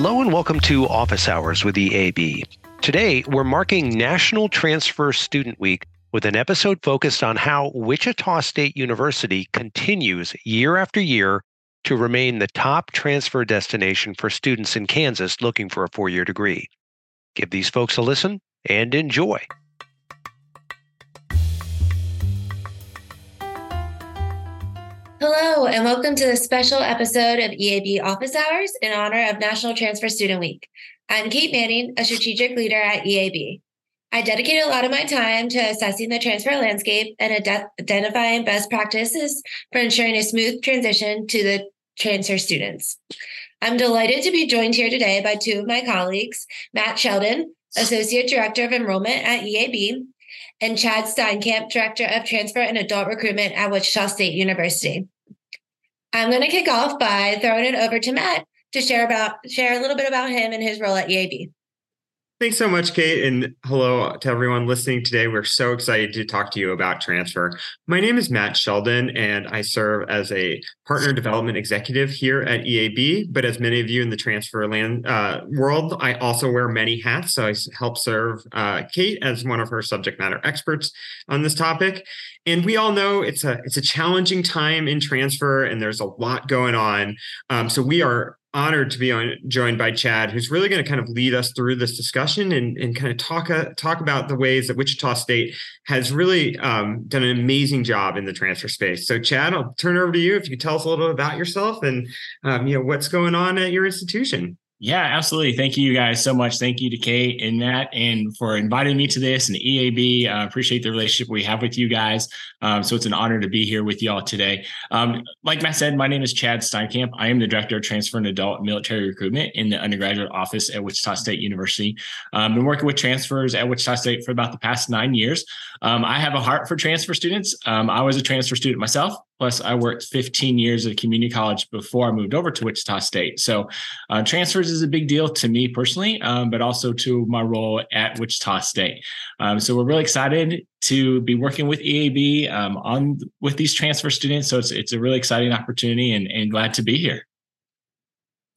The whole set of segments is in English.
Hello and welcome to Office Hours with EAB. Today, we're marking National Transfer Student Week with an episode focused on how Wichita State University continues year after year to remain the top transfer destination for students in Kansas looking for a four year degree. Give these folks a listen and enjoy. Hello, and welcome to the special episode of EAB Office Hours in honor of National Transfer Student Week. I'm Kate Manning, a strategic leader at EAB. I dedicate a lot of my time to assessing the transfer landscape and ad- identifying best practices for ensuring a smooth transition to the transfer students. I'm delighted to be joined here today by two of my colleagues, Matt Sheldon, Associate Director of Enrollment at EAB, and Chad Steinkamp, Director of Transfer and Adult Recruitment at Wichita State University. I'm going to kick off by throwing it over to Matt to share about share a little bit about him and his role at EAB. Thanks so much, Kate. And hello to everyone listening today. We're so excited to talk to you about transfer. My name is Matt Sheldon, and I serve as a partner development executive here at EAB. But as many of you in the transfer land uh, world, I also wear many hats. So I help serve uh, Kate as one of her subject matter experts on this topic. And we all know it's a it's a challenging time in transfer, and there's a lot going on. Um, so we are honored to be on, joined by Chad, who's really going to kind of lead us through this discussion and, and kind of talk uh, talk about the ways that Wichita State has really um, done an amazing job in the transfer space. So, Chad, I'll turn it over to you if you could tell us a little bit about yourself and um, you know what's going on at your institution. Yeah, absolutely. Thank you guys so much. Thank you to Kate and Matt and for inviting me to this and EAB. I uh, appreciate the relationship we have with you guys. Um, so it's an honor to be here with y'all today. Um, like Matt said, my name is Chad Steinkamp. I am the Director of Transfer and Adult Military Recruitment in the undergraduate office at Wichita State University. I've um, been working with transfers at Wichita State for about the past nine years. Um, I have a heart for transfer students. Um, I was a transfer student myself. Plus, I worked 15 years at community college before I moved over to Wichita State. So, uh, transfers is a big deal to me personally, um, but also to my role at Wichita State. Um, so, we're really excited to be working with EAB um, on with these transfer students. So, it's it's a really exciting opportunity, and, and glad to be here.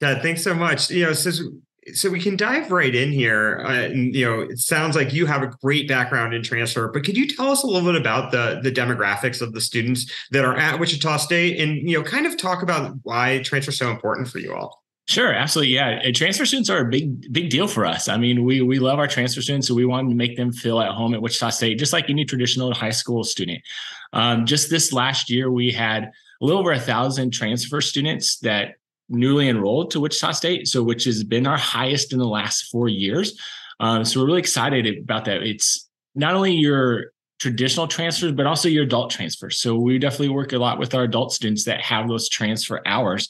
Yeah, thanks so much. You know, since so we can dive right in here. Uh, and, you know, it sounds like you have a great background in transfer, but could you tell us a little bit about the the demographics of the students that are at Wichita State, and you know, kind of talk about why transfer is so important for you all? Sure, absolutely. Yeah, transfer students are a big, big deal for us. I mean, we we love our transfer students, so we want to make them feel at home at Wichita State, just like any traditional high school student. Um, just this last year, we had a little over a thousand transfer students that newly enrolled to Wichita State, so which has been our highest in the last four years. Um, so we're really excited about that. It's not only your traditional transfers, but also your adult transfers. So we definitely work a lot with our adult students that have those transfer hours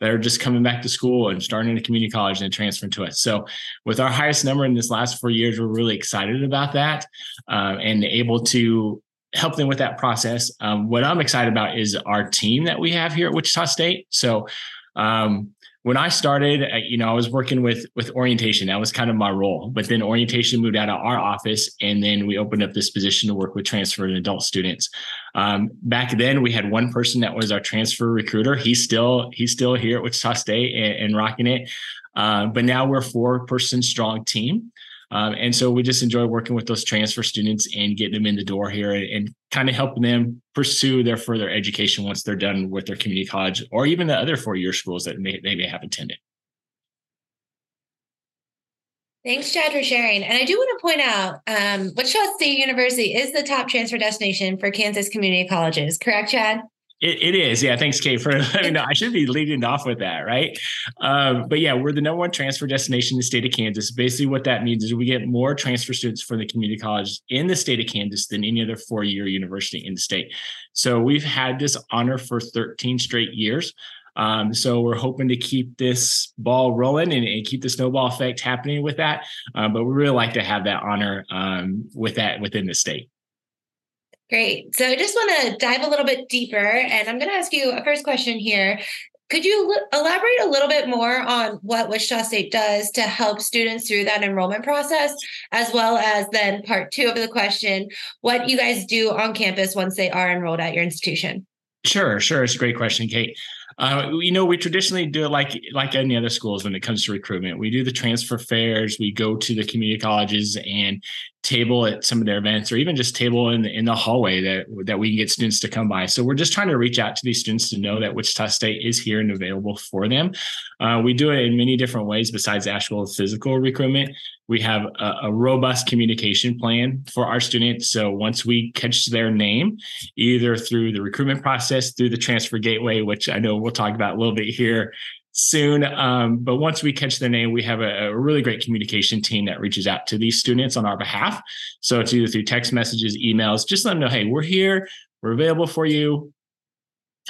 that are just coming back to school and starting a community college and transferring to us. So with our highest number in this last four years, we're really excited about that um, and able to help them with that process. Um, what I'm excited about is our team that we have here at Wichita State. So um, when I started, you know, I was working with with orientation. That was kind of my role. But then orientation moved out of our office, and then we opened up this position to work with transfer and adult students. Um, back then, we had one person that was our transfer recruiter. He's still he's still here at Wichita State and, and rocking it. Uh, but now we're four person strong team. Um, and so we just enjoy working with those transfer students and getting them in the door here and, and kind of helping them pursue their further education once they're done with their community college or even the other four year schools that may, they may have attended. Thanks, Chad, for sharing. And I do want to point out um, Wichita State University is the top transfer destination for Kansas community colleges, correct, Chad? It, it is. Yeah. Thanks, Kate, for letting me know. I should be leading off with that, right? Um, but yeah, we're the number one transfer destination in the state of Kansas. Basically, what that means is we get more transfer students from the community college in the state of Kansas than any other four year university in the state. So we've had this honor for 13 straight years. Um, so we're hoping to keep this ball rolling and, and keep the snowball effect happening with that. Um, but we really like to have that honor um, with that within the state. Great. So I just want to dive a little bit deeper, and I'm going to ask you a first question here. Could you elaborate a little bit more on what Wichita State does to help students through that enrollment process, as well as then part two of the question, what you guys do on campus once they are enrolled at your institution? Sure, sure. It's a great question, Kate. Uh, you know, we traditionally do it like like any other schools when it comes to recruitment. We do the transfer fairs. We go to the community colleges and table at some of their events, or even just table in the, in the hallway that that we can get students to come by. So we're just trying to reach out to these students to know that Wichita State is here and available for them. Uh, we do it in many different ways besides actual physical recruitment. We have a, a, robust communication plan for our students. So once we catch their name, either through the recruitment process, through the transfer gateway, which I know we'll talk about a little bit here soon. Um, but once we catch their name, we have a, a, really great communication team that reaches out to these students on our behalf. So it's either through text messages, emails, just let them know, hey, we're here, we're available for you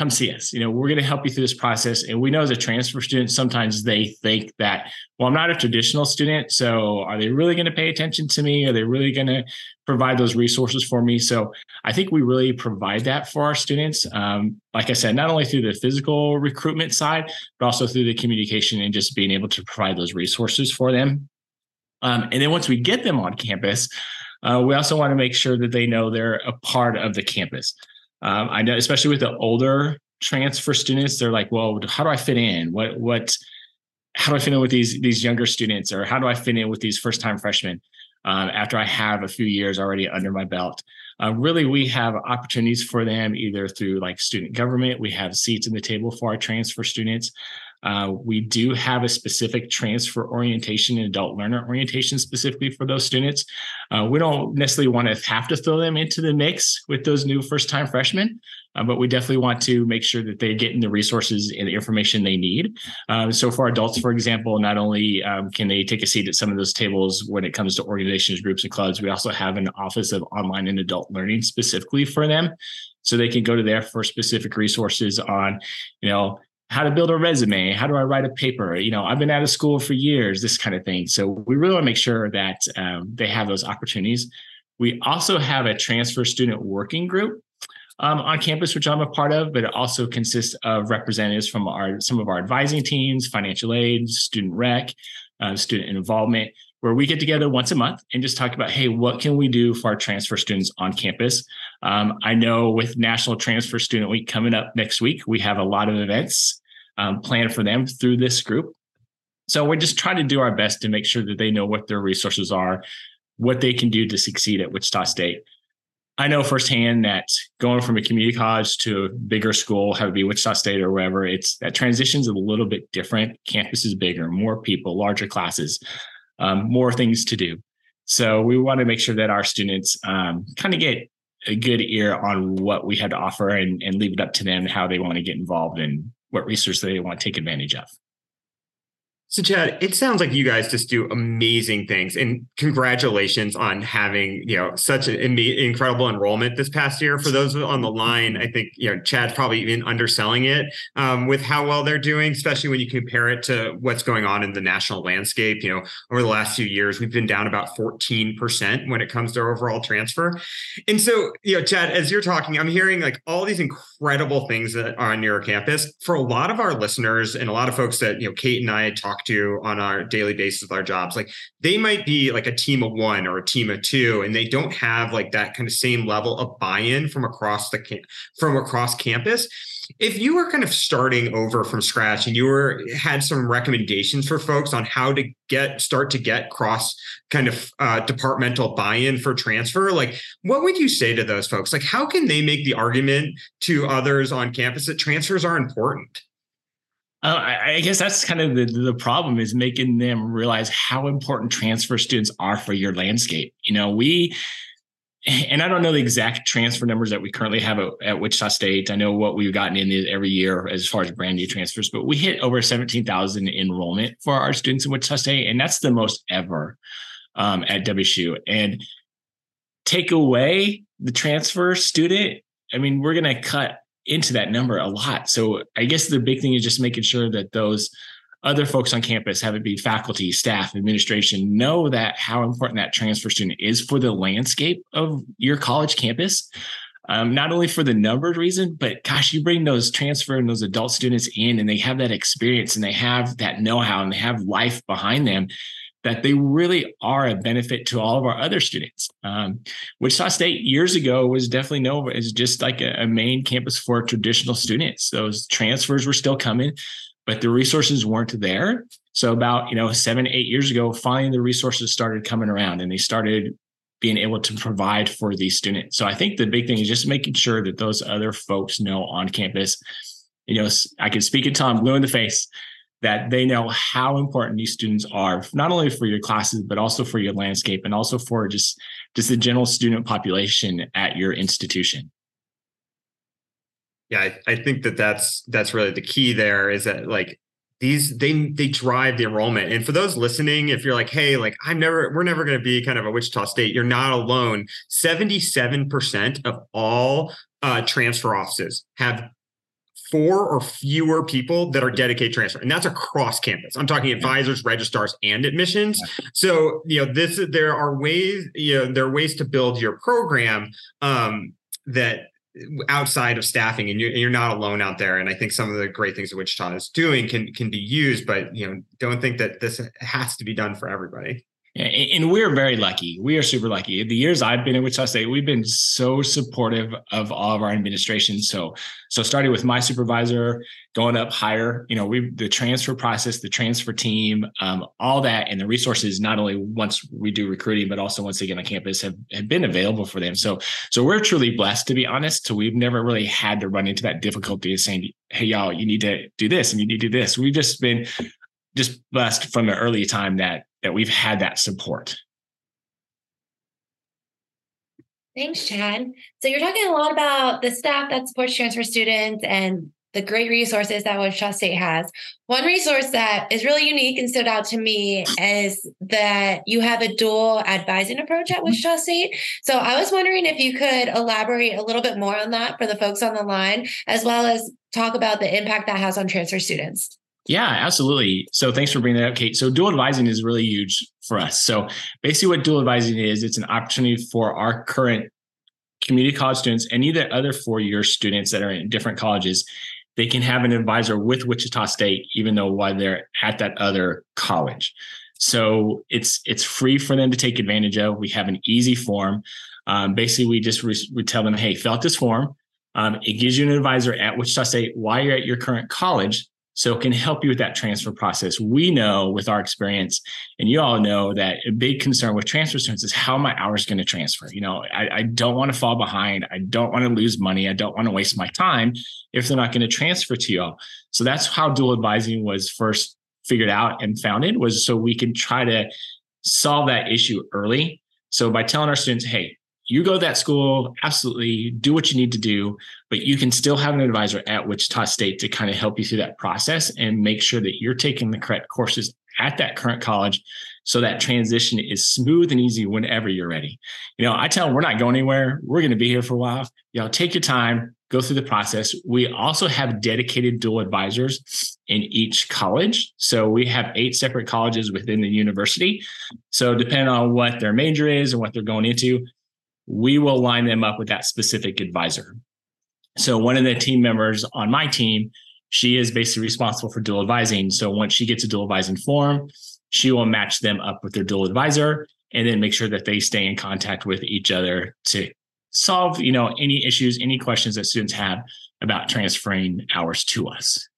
come see us. You know, we're going to help you through this process. And we know as a transfer student, sometimes they think that, well, I'm not a traditional student. So are they really going to pay attention to me? Are they really going to provide those resources for me? So I think we really provide that for our students. Um, like I said, not only through the physical recruitment side, but also through the communication and just being able to provide those resources for them. Um, and then once we get them on campus, uh, we also want to make sure that they know they're a part of the campus. Um, I know, especially with the older transfer students, they're like, well, how do I fit in? What, what, how do I fit in with these, these younger students? Or how do I fit in with these first time freshmen um, after I have a few years already under my belt? Uh, really, we have opportunities for them either through like student government. We have seats in the table for our transfer students. Uh, we do have a specific transfer orientation and adult learner orientation specifically for those students. Uh, we don't necessarily want to have to throw them into the mix with those new first time freshmen, uh, but we definitely want to make sure that they're getting the resources and the information they need. Um, so for adults, for example, not only um, can they take a seat at some of those tables when it comes to organizations, groups, and clubs, we also have an office of online and adult learning specifically for them so they can go to there for specific resources on you know how to build a resume how do i write a paper? You know i've been out of school for years this kind of thing. So we really want to make sure that um, they have those opportunities. We also have a transfer student working group um, on campus which i'm a part of but it also consists of representatives from our some of our advising teams financial aid student rec uh, student involvement where we get together once a month and just talk about hey what can we do for our transfer students on campus um, i know with national transfer student week coming up next week we have a lot of events um, plan for them through this group. So we're just trying to do our best to make sure that they know what their resources are, what they can do to succeed at Wichita State. I know firsthand that going from a community college to a bigger school, have it be Wichita State or wherever, it's that transition's a little bit different. Campus is bigger, more people, larger classes, um, more things to do. So we want to make sure that our students um, kind of get a good ear on what we had to offer and, and leave it up to them how they want to get involved and what research they want to take advantage of. So, Chad, it sounds like you guys just do amazing things, and congratulations on having you know such an incredible enrollment this past year. For those on the line, I think you know Chad's probably even underselling it um, with how well they're doing, especially when you compare it to what's going on in the national landscape. You know, over the last few years, we've been down about fourteen percent when it comes to overall transfer. And so, you know, Chad, as you're talking, I'm hearing like all these incredible things that are on your campus. For a lot of our listeners and a lot of folks that you know, Kate and I talk talk to on our daily basis with our jobs like they might be like a team of one or a team of two and they don't have like that kind of same level of buy-in from across the from across campus. If you were kind of starting over from scratch and you were had some recommendations for folks on how to get start to get cross kind of uh, departmental buy-in for transfer like what would you say to those folks? Like how can they make the argument to others on campus that transfers are important uh, I, I, guess that's kind of the, the problem is making them realize how important transfer students are for your landscape. You know, we, and I don't know the exact transfer numbers that we currently have at, at Wichita State. I know what we've gotten in every year as far as brand new transfers, but we hit over 17,000 enrollment for our students in Wichita State, and that's the most ever um, at WSU. And take away the transfer student, I mean, we're going to cut into that number a lot. So I guess the big thing is just making sure that those other folks on campus, have it be faculty, staff, administration, know that how important that transfer student is for the landscape of your college campus. Um, not only for the number reason, but gosh, you bring those transfer and those adult students in and they have that experience and they have that know-how and they have life behind them. That they really are a benefit to all of our other students. Um, Wichita State years ago was definitely known as just like a, a main campus for traditional students. Those transfers were still coming, but the resources weren't there. So about you know seven eight years ago, finally the resources started coming around, and they started being able to provide for these students. So I think the big thing is just making sure that those other folks know on campus. You know, I can speak it to them blue in the face that they know how important these students are, not only for your classes, but also for your landscape and also for just, just the general student population at your institution. Yeah, I, I think that that's that's really the key there is that like these they they drive the enrollment and for those listening if you're like hey like i'm never we're never going to be kind of a wichita state you're not alone 77% of all uh, transfer offices have four or fewer people that are dedicated transfer and that's across campus. I'm talking advisors registrars and admissions. So you know this there are ways you know there are ways to build your program um, that outside of staffing and you're, you're not alone out there. And i think some of the great things that wichita is doing can can be used but you know don't think that this has to be done for everybody and we're very lucky. We are super lucky. The years I've been in Wichita State, we've been so supportive of all of our administration. So, so starting with my supervisor, going up higher, you know, we the transfer process, the transfer team, um, all that, and the resources not only once we do recruiting, but also once they get on campus have, have been available for them. So, so we're truly blessed to be honest. So we've never really had to run into that difficulty of saying, "Hey, y'all, you need to do this and you need to do this." We've just been just blessed from an early time that that we've had that support. Thanks, Chad. So you're talking a lot about the staff that supports transfer students and the great resources that Wichita State has. One resource that is really unique and stood out to me is that you have a dual advising approach at Wichita State. So I was wondering if you could elaborate a little bit more on that for the folks on the line, as well as talk about the impact that has on transfer students. Yeah, absolutely. So thanks for bringing that up, Kate. So dual advising is really huge for us. So basically what dual advising is, it's an opportunity for our current community college students and either other four-year students that are in different colleges, they can have an advisor with Wichita State, even though while they're at that other college. So it's it's free for them to take advantage of. We have an easy form. Um, basically, we just re- we tell them, hey, fill out this form. Um, it gives you an advisor at Wichita State while you're at your current college so it can help you with that transfer process. We know with our experience, and you all know that a big concern with transfer students is how my hours going to transfer. You know, I, I don't want to fall behind. I don't want to lose money. I don't want to waste my time if they're not going to transfer to y'all. So that's how dual advising was first figured out and founded was so we can try to solve that issue early. So by telling our students, hey, you go to that school, absolutely do what you need to do, but you can still have an advisor at Wichita State to kind of help you through that process and make sure that you're taking the correct courses at that current college so that transition is smooth and easy whenever you're ready. You know, I tell them we're not going anywhere. We're going to be here for a while. Know, take your time, go through the process. We also have dedicated dual advisors in each college. So we have eight separate colleges within the university. So depending on what their major is and what they're going into, we will line them up with that specific advisor. So one of the team members on my team, she is basically responsible for dual advising. So once she gets a dual advising form, she will match them up with their dual advisor and then make sure that they stay in contact with each other to solve, you know, any issues, any questions that students have about transferring hours to us.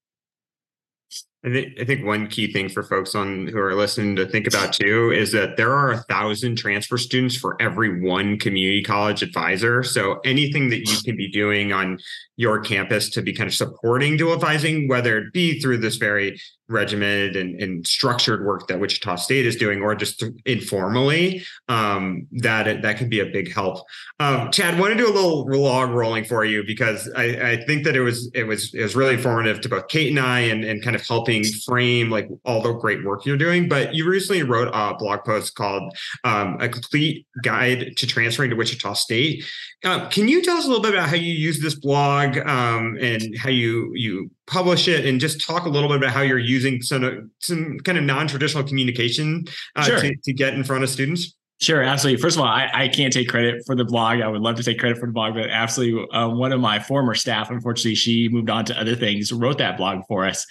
I think, I think one key thing for folks on who are listening to think about too is that there are a thousand transfer students for every one community college advisor. So anything that you can be doing on your campus to be kind of supporting dual advising, whether it be through this very regimented and, and structured work that Wichita State is doing, or just informally, um, that that could be a big help. Um, Chad, want to do a little log rolling for you because I, I, think that it was it was it was really informative to both Kate and I, and, and kind of helping frame like all the great work you're doing. But you recently wrote a blog post called um, "A Complete Guide to Transferring to Wichita State." Uh, can you tell us a little bit about how you use this blog um, and how you you publish it, and just talk a little bit about how you're using some some kind of non traditional communication uh, sure. to, to get in front of students? Sure, absolutely. First of all, I, I, can't take credit for the blog. I would love to take credit for the blog, but absolutely, um, one of my former staff, unfortunately, she moved on to other things, wrote that blog for us.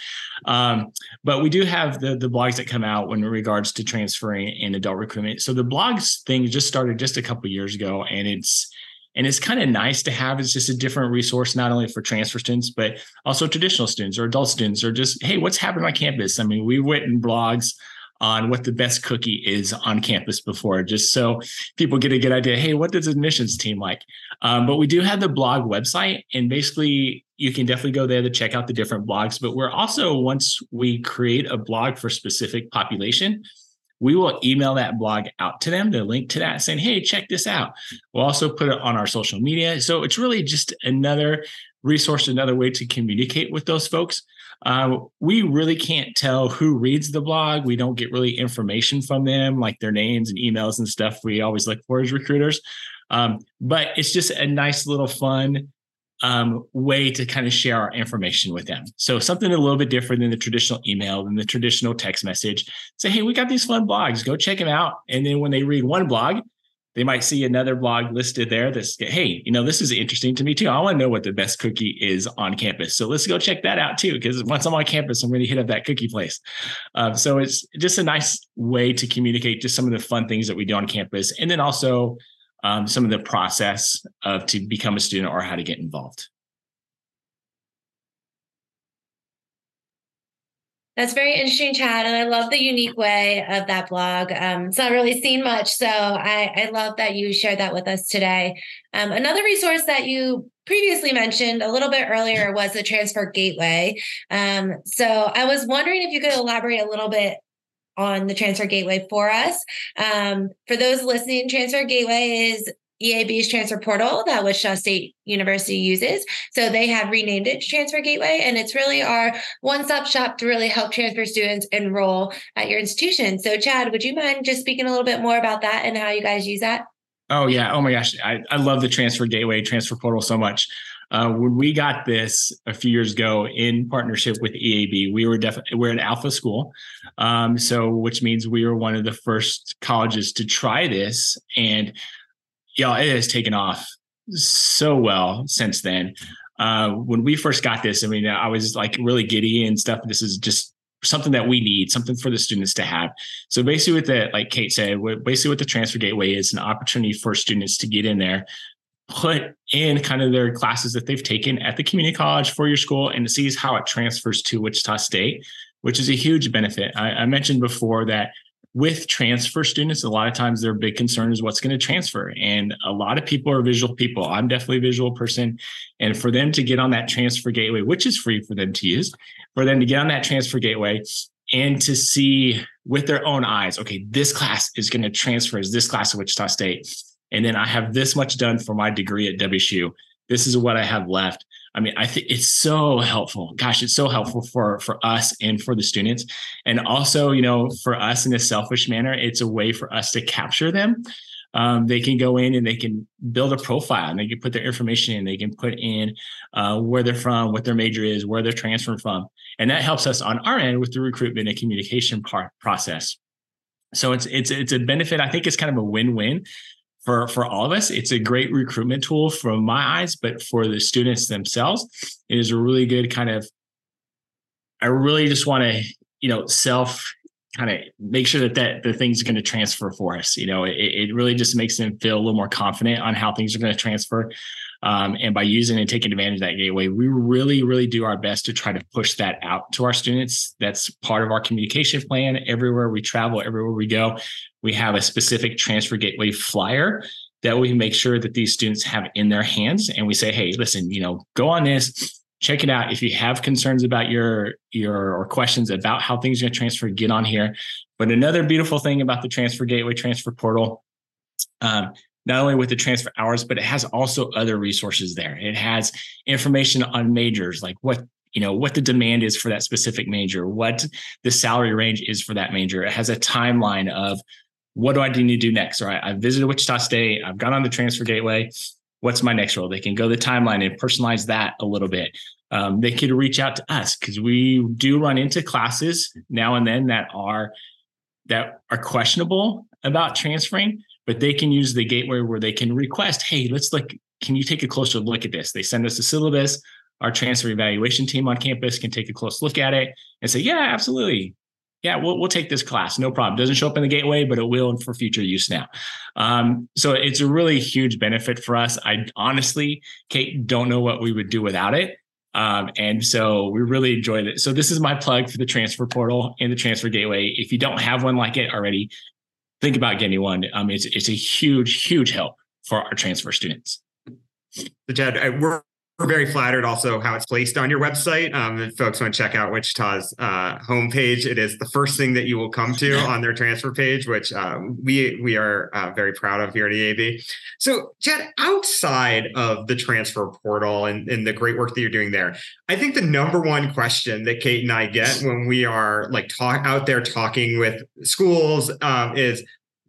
Um, but we do have the the blogs that come out when regards to transferring and adult recruitment. So the blogs thing just started just a couple years ago, and it's and it's kind of nice to have. It's just a different resource, not only for transfer students, but also traditional students or adult students, or just hey, what's happening on campus? I mean, we've written blogs on what the best cookie is on campus before, just so people get a good idea. Hey, what does admissions team like? Um, but we do have the blog website, and basically you can definitely go there to check out the different blogs. But we're also once we create a blog for specific population, we will email that blog out to them, the link to that, saying, "Hey, check this out." We'll also put it on our social media, so it's really just another resource, another way to communicate with those folks. Uh, we really can't tell who reads the blog. We don't get really information from them, like their names and emails and stuff. We always look for as recruiters. Um, but it's just a nice little fun um, way to kind of share our information with them. So something a little bit different than the traditional email, than the traditional text message. Say, hey, we got these fun blogs. Go check them out. And then when they read one blog, they might see another blog listed there that's hey you know this is interesting to me too i want to know what the best cookie is on campus so let's go check that out too because once i'm on campus i'm going to hit up that cookie place um, so it's just a nice way to communicate just some of the fun things that we do on campus and then also um, some of the process of to become a student or how to get involved That's very interesting, Chad. And I love the unique way of that blog. Um, it's not really seen much. So I, I love that you shared that with us today. Um, another resource that you previously mentioned a little bit earlier was the Transfer Gateway. Um, so I was wondering if you could elaborate a little bit on the Transfer Gateway for us. Um, for those listening, Transfer Gateway is EAB's transfer portal that Wichita State University uses. So they have renamed it Transfer Gateway, and it's really our one stop shop to really help transfer students enroll at your institution. So, Chad, would you mind just speaking a little bit more about that and how you guys use that? Oh, yeah. Oh, my gosh. I, I love the Transfer Gateway, Transfer Portal so much. Uh, when we got this a few years ago in partnership with EAB, we were definitely we're an alpha school, um, so which means we were one of the first colleges to try this, and yeah, it has taken off so well since then. Uh, when we first got this, I mean, I was like really giddy and stuff. This is just something that we need, something for the students to have. So basically, with the like Kate said, basically what the transfer gateway is an opportunity for students to get in there, put in kind of their classes that they've taken at the community college for your school, and to see how it transfers to Wichita State, which is a huge benefit. I, I mentioned before that with transfer students, a lot of times their big concern is what's going to transfer. And a lot of people are visual people. I'm definitely a visual person. And for them to get on that transfer gateway, which is free for them to use, for them to get on that transfer gateway and to see with their own eyes, okay, this class is going to transfer as this class at Wichita State. And then I have this much done for my degree at WSU. This is what I have left. I mean, I think it's so helpful. Gosh, it's so helpful for for us and for the students, and also, you know, for us in a selfish manner, it's a way for us to capture them. Um, they can go in and they can build a profile and they can put their information in. They can put in uh, where they're from, what their major is, where they're transferring from, and that helps us on our end with the recruitment and communication process. So it's it's it's a benefit. I think it's kind of a win win for for all of us it's a great recruitment tool from my eyes but for the students themselves it is a really good kind of i really just want to you know self kind of make sure that that the things are going to transfer for us you know? It, it really just makes them feel a little more confident on how things are going to transfer um, and by using and taking advantage of that gateway, we really, really do our best to try to push that out to our students. That's part of our communication plan. Everywhere we travel, everywhere we go, we have a specific transfer gateway flyer that we make sure that these students have in their hands. And we say, hey, listen, you know, go on this, check it out. If you have concerns about your your or questions about how things are going to transfer, get on here. But another beautiful thing about the transfer gateway transfer portal, um, not only with the transfer hours, but it has also other resources there. It has information on majors, like what you know what the demand is for that specific major, what the salary range is for that major. It has a timeline of what do I need to do next? All right, I've visited Wichita State, I've gone on the transfer gateway. What's my next role? They can go the timeline and personalize that a little bit. Um, they could reach out to us because we do run into classes now and then that are that are questionable about transferring but they can use the gateway where they can request, hey, let's look, can you take a closer look at this? They send us a syllabus. Our transfer evaluation team on campus can take a close look at it and say, yeah, absolutely. Yeah, we'll, we'll take this class. No problem. Doesn't show up in the gateway, but it will for future use now. Um, so it's a really huge benefit for us. I honestly, Kate, don't know what we would do without it. Um, and so we really enjoyed it. So this is my plug for the transfer portal and the transfer gateway. If you don't have one like it already, think about getting one. Um, it's it's a huge, huge help for our transfer students. So Chad, I, we're we're very flattered also how it's placed on your website. Um, if folks want to check out Wichita's uh, homepage, it is the first thing that you will come to on their transfer page, which um, we we are uh, very proud of here at EAB. So, Chad, outside of the transfer portal and, and the great work that you're doing there, I think the number one question that Kate and I get when we are like talk out there talking with schools um, is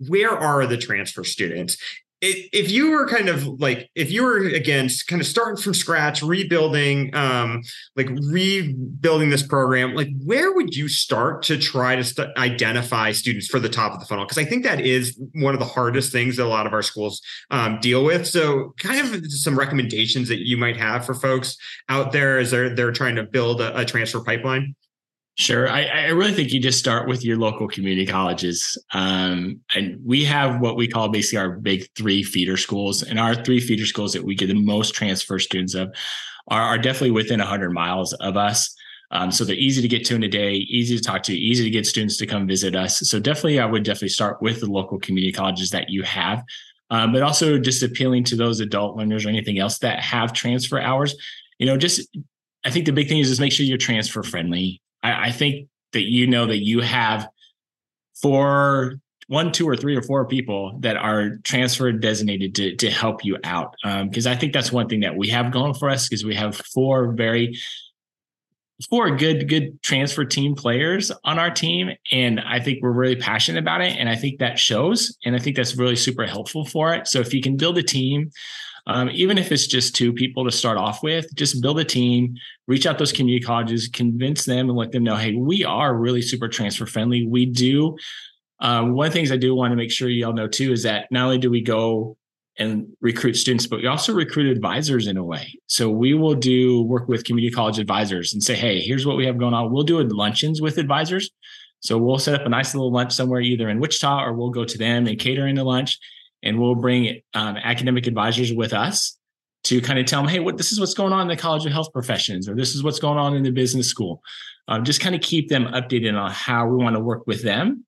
where are the transfer students if you were kind of like if you were again kind of starting from scratch rebuilding um like rebuilding this program like where would you start to try to st- identify students for the top of the funnel? Because i think that is one of the hardest things that a lot of our schools um, deal with. So kind of some recommendations that you might have for folks out there as they're they're trying to build a, a transfer pipeline Sure. I, I, really think you just start with your local community colleges. Um, and we have what we call basically our big three feeder schools. And our three feeder schools that we get the most transfer students of are, are definitely within 100 miles of us. Um, so they're easy to get to in a day, easy to talk to, easy to get students to come visit us. So definitely, I would definitely start with the local community colleges that you have, um, but also just appealing to those adult learners or anything else that have transfer hours. You know, just I think the big thing is just make sure you're transfer friendly. I, I think that you know that you have four one, two, or three or four people that are transferred designated to to help you out. Because um, I think that's one thing that we have going for us because we have four very four good good transfer team players on our team and i think we're really passionate about it and i think that shows and i think that's really super helpful for it so if you can build a team um, even if it's just two people to start off with, just build a team, reach out those community colleges, convince them and let them know, hey, we are really super transfer friendly. We do. Um, one of the things I do want to make sure y'all know too is that not only do we go and recruit students, but we also recruit advisors in a way. So we will do work with community college advisors and say, hey, here's what we have going on. We'll do luncheons with advisors. So we'll set up a nice little lunch somewhere, either in Wichita or we'll go to them and cater in the lunch and we'll bring um, academic advisors with us to kind of tell them, hey, what this is what's going on in the College of Health Professions, or this is what's going on in the business school. Um, just kind of keep them updated on how we want to work with them,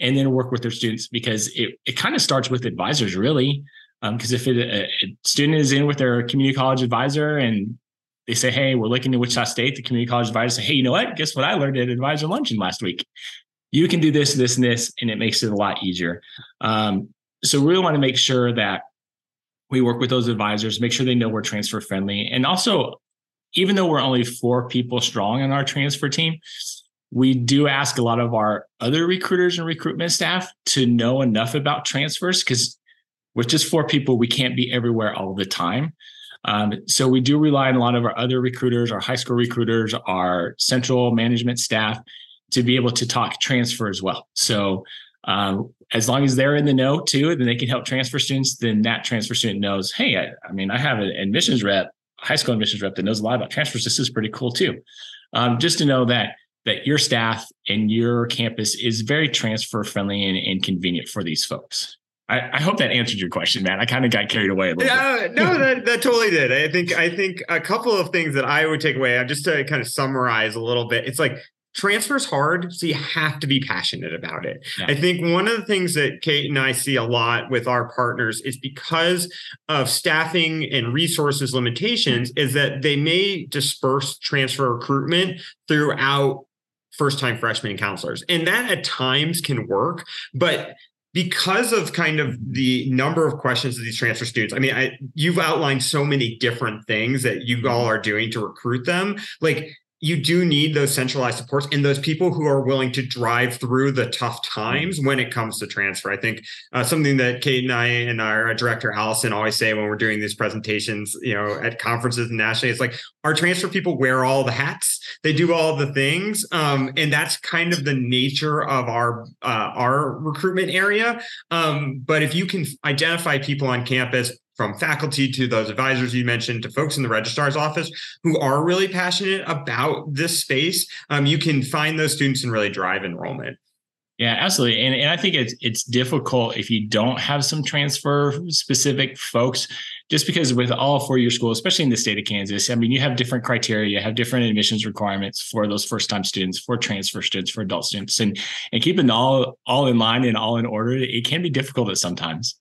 and then work with their students because it it kind of starts with advisors really. Because um, if it, a, a student is in with their community college advisor and they say, hey, we're looking to Wichita State, the community college advisor say, hey, you know what? Guess what I learned at advisor luncheon last week? You can do this, this, and this, and it makes it a lot easier. Um, so we really want to make sure that we work with those advisors, make sure they know we're transfer friendly. And also, even though we're only four people strong on our transfer team, we do ask a lot of our other recruiters and recruitment staff to know enough about transfers because with just four people, we can't be everywhere all the time. Um, so we do rely on a lot of our other recruiters, our high school recruiters, our central management staff to be able to talk transfer as well. So um, as long as they're in the know too, then they can help transfer students. Then that transfer student knows, hey, I, I mean, I have an admissions rep, high school admissions rep that knows a lot about transfers. This is pretty cool too. Um, just to know that that your staff and your campus is very transfer friendly and, and convenient for these folks. I, I, hope that answered your question, man. I kind of got carried away a little yeah, bit. no, that, that totally did. I think I think a couple of things that I would take away, just to kind of summarize a little bit. It's like transfer's hard so you have to be passionate about it yeah. i think one of the things that kate and i see a lot with our partners is because of staffing and resources limitations is that they may disperse transfer recruitment throughout first time freshmen counselors and that at times can work but because of kind of the number of questions of these transfer students i mean I, you've outlined so many different things that you all are doing to recruit them like you do need those centralized supports and those people who are willing to drive through the tough times when it comes to transfer. I think uh, something that Kate and I and our director Allison always say when we're doing these presentations, you know, at conferences nationally, it's like our transfer people wear all the hats, they do all the things, um, and that's kind of the nature of our uh, our recruitment area. Um, but if you can identify people on campus from faculty to those advisors you mentioned to folks in the registrar's office who are really passionate about this space, um, you can find those students and really drive enrollment. Yeah, absolutely. And, and I think it's it's difficult if you don't have some transfer specific folks, just because with all four year schools, especially in the state of Kansas, I mean, you have different criteria, you have different admissions requirements for those first time students, for transfer students, for adult students, and and keeping all all in line and all in order, it can be difficult at sometimes.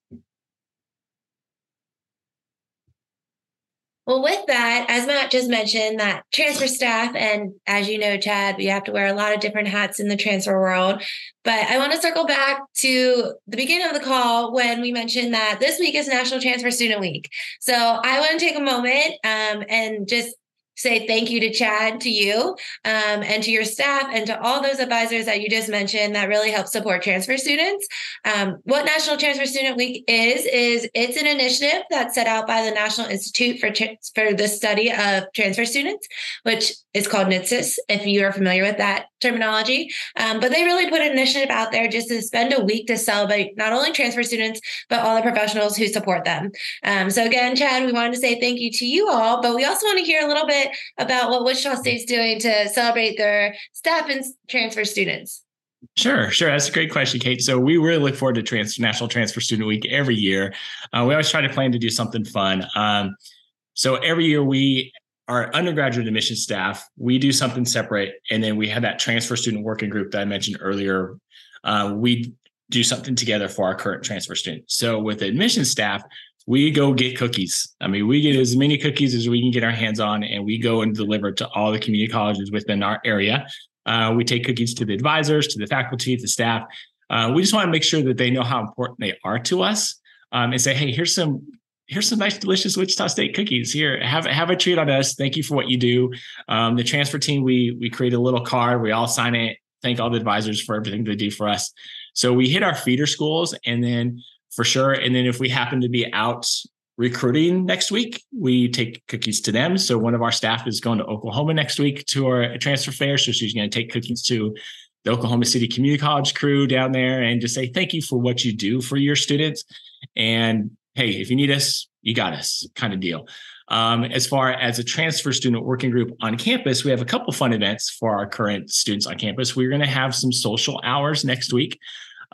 Well, with that, as Matt just mentioned, that transfer staff, and as you know, Chad, we have to wear a lot of different hats in the transfer world. But I want to circle back to the beginning of the call when we mentioned that this week is National Transfer Student Week. So I want to take a moment um, and just say thank you to Chad, to you, um, and to your staff, and to all those advisors that you just mentioned that really help support transfer students. Um, what National Transfer Student Week is is it's an initiative that's set out by the National Institute for for the Study of Transfer Students, which is called NISTS. If you are familiar with that terminology, um, but they really put an initiative out there just to spend a week to celebrate not only transfer students but all the professionals who support them. Um, so again, Chad, we wanted to say thank you to you all, but we also want to hear a little bit about what Wichita State's doing to celebrate their staff and transfer students? Sure, sure. That's a great question, Kate. So we really look forward to Trans- National Transfer Student Week every year. Uh, we always try to plan to do something fun. Um, so every year we our undergraduate admission staff, we do something separate, and then we have that transfer student working group that I mentioned earlier. Uh, we do something together for our current transfer students. So with the admission staff, we go get cookies. I mean, we get as many cookies as we can get our hands on, and we go and deliver to all the community colleges within our area. Uh, we take cookies to the advisors, to the faculty, to the staff. Uh, we just want to make sure that they know how important they are to us, um, and say, "Hey, here's some here's some nice, delicious Wichita State cookies. Here, have have a treat on us. Thank you for what you do." Um, the transfer team, we we create a little card. We all sign it. Thank all the advisors for everything they do for us. So we hit our feeder schools, and then for sure. And then if we happen to be out recruiting next week, we take cookies to them. So one of our staff is going to Oklahoma next week to our transfer fair. So she's going to take cookies to the Oklahoma City Community College crew down there and just say thank you for what you do for your students. And hey, if you need us, you got us kind of deal. Um, as far as a transfer student working group on campus, we have a couple fun events for our current students on campus. We're going to have some social hours next week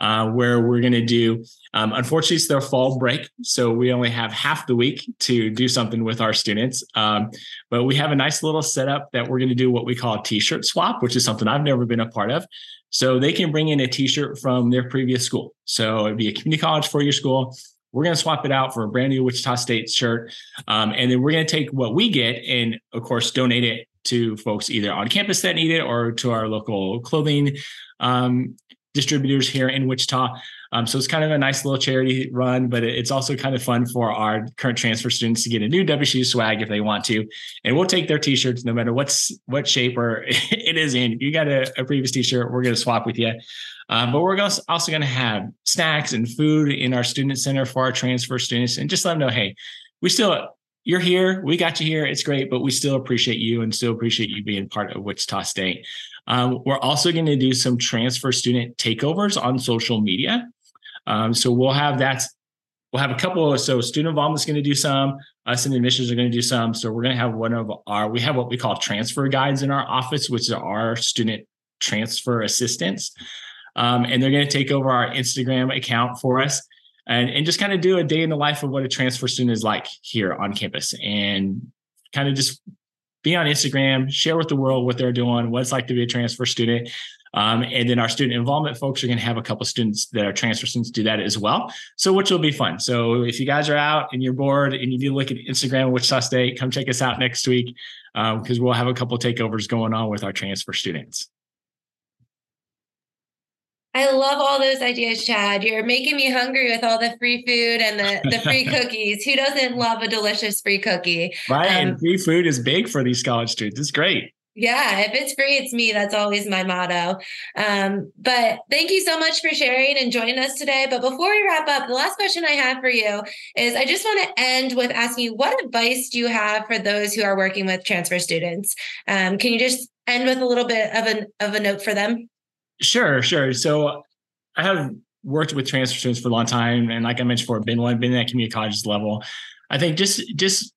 uh, where we're going to do. Um, unfortunately, it's their fall break, so we only have half the week to do something with our students. Um, but we have a nice little setup that we're going to do what we call a T-shirt swap, which is something I've never been a part of. So they can bring in a T-shirt from their previous school. So it'd be a community college for your school. We're going to swap it out for a brand new Wichita State shirt, um, and then we're going to take what we get and, of course, donate it to folks either on campus that need it or to our local clothing um, distributors here in Wichita. Um, so it's kind of a nice little charity run, but it's also kind of fun for our current transfer students to get a new WSU swag if they want to. And we'll take their t-shirts no matter what's what shape or it is in. You got a, a previous t-shirt, we're going to swap with you. Um, but we're also going to have snacks and food in our student center for our transfer students and just let them know, hey, we still you're here. We got you here. It's great, but we still appreciate you and still appreciate you being part of Wichita State. Um, we're also going to do some transfer student takeovers on social media. Um, so we'll have that. We'll have a couple. Of, so student involvement is going to do some. Us and admissions are going to do some. So we're going to have one of our. We have what we call transfer guides in our office, which are our student transfer assistants, um, and they're going to take over our Instagram account for us. And, and just kind of do a day in the life of what a transfer student is like here on campus and kind of just be on Instagram, share with the world what they're doing, what it's like to be a transfer student. Um, and then our student involvement folks are going to have a couple students that are transfer students do that as well. So, which will be fun. So, if you guys are out and you're bored and you need to look at Instagram, Wichita State, come check us out next week because um, we'll have a couple takeovers going on with our transfer students. I love all those ideas, Chad. You're making me hungry with all the free food and the, the free cookies. Who doesn't love a delicious free cookie? Right. Um, and free food is big for these college students. It's great. Yeah, if it's free, it's me. That's always my motto. Um, but thank you so much for sharing and joining us today. But before we wrap up, the last question I have for you is I just want to end with asking you what advice do you have for those who are working with transfer students? Um, can you just end with a little bit of an of a note for them? Sure, sure. So I have worked with transfer students for a long time, and like I mentioned before, been one, been at community colleges level. I think just just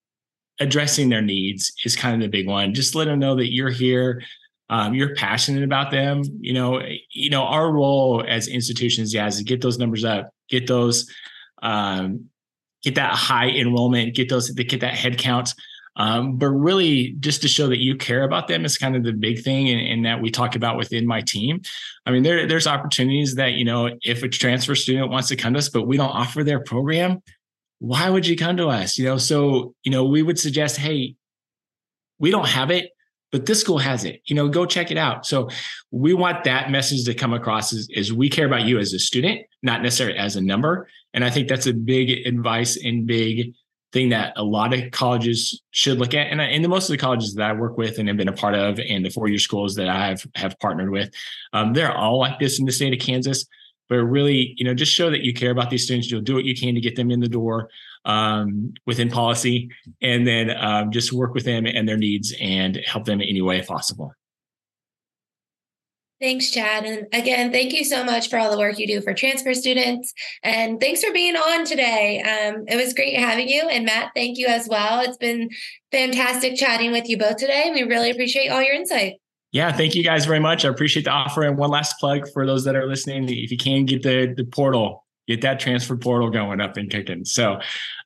addressing their needs is kind of the big one. Just let them know that you're here, um, you're passionate about them. You know, you know, our role as institutions, yeah, is to get those numbers up, get those, um, get that high enrollment, get those, get that head count. Um, but really, just to show that you care about them is kind of the big thing, and, and that we talk about within my team. I mean, there, there's opportunities that you know, if a transfer student wants to come to us, but we don't offer their program, why would you come to us? You know, so, you know, we would suggest, hey, we don't have it, but this school has it. You know, go check it out. So we want that message to come across is, is we care about you as a student, not necessarily as a number. And I think that's a big advice and big thing that a lot of colleges should look at. And, and the most of the colleges that I work with and have been a part of, and the four-year schools that I have have partnered with, um, they're all like this in the state of Kansas but really, you know, just show that you care about these students. You'll do what you can to get them in the door um, within policy, and then um, just work with them and their needs and help them in any way possible. Thanks, Chad. And again, thank you so much for all the work you do for transfer students. And thanks for being on today. Um, it was great having you. And Matt, thank you as well. It's been fantastic chatting with you both today. We really appreciate all your insight yeah, thank you guys very much. I appreciate the offer. And one last plug for those that are listening: if you can get the the portal, get that transfer portal going up and kicking. So,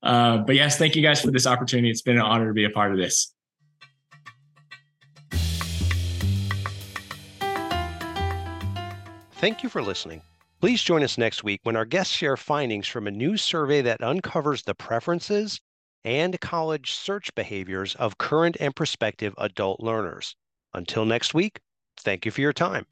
uh, but yes, thank you guys for this opportunity. It's been an honor to be a part of this. Thank you for listening. Please join us next week when our guests share findings from a new survey that uncovers the preferences and college search behaviors of current and prospective adult learners. Until next week, thank you for your time.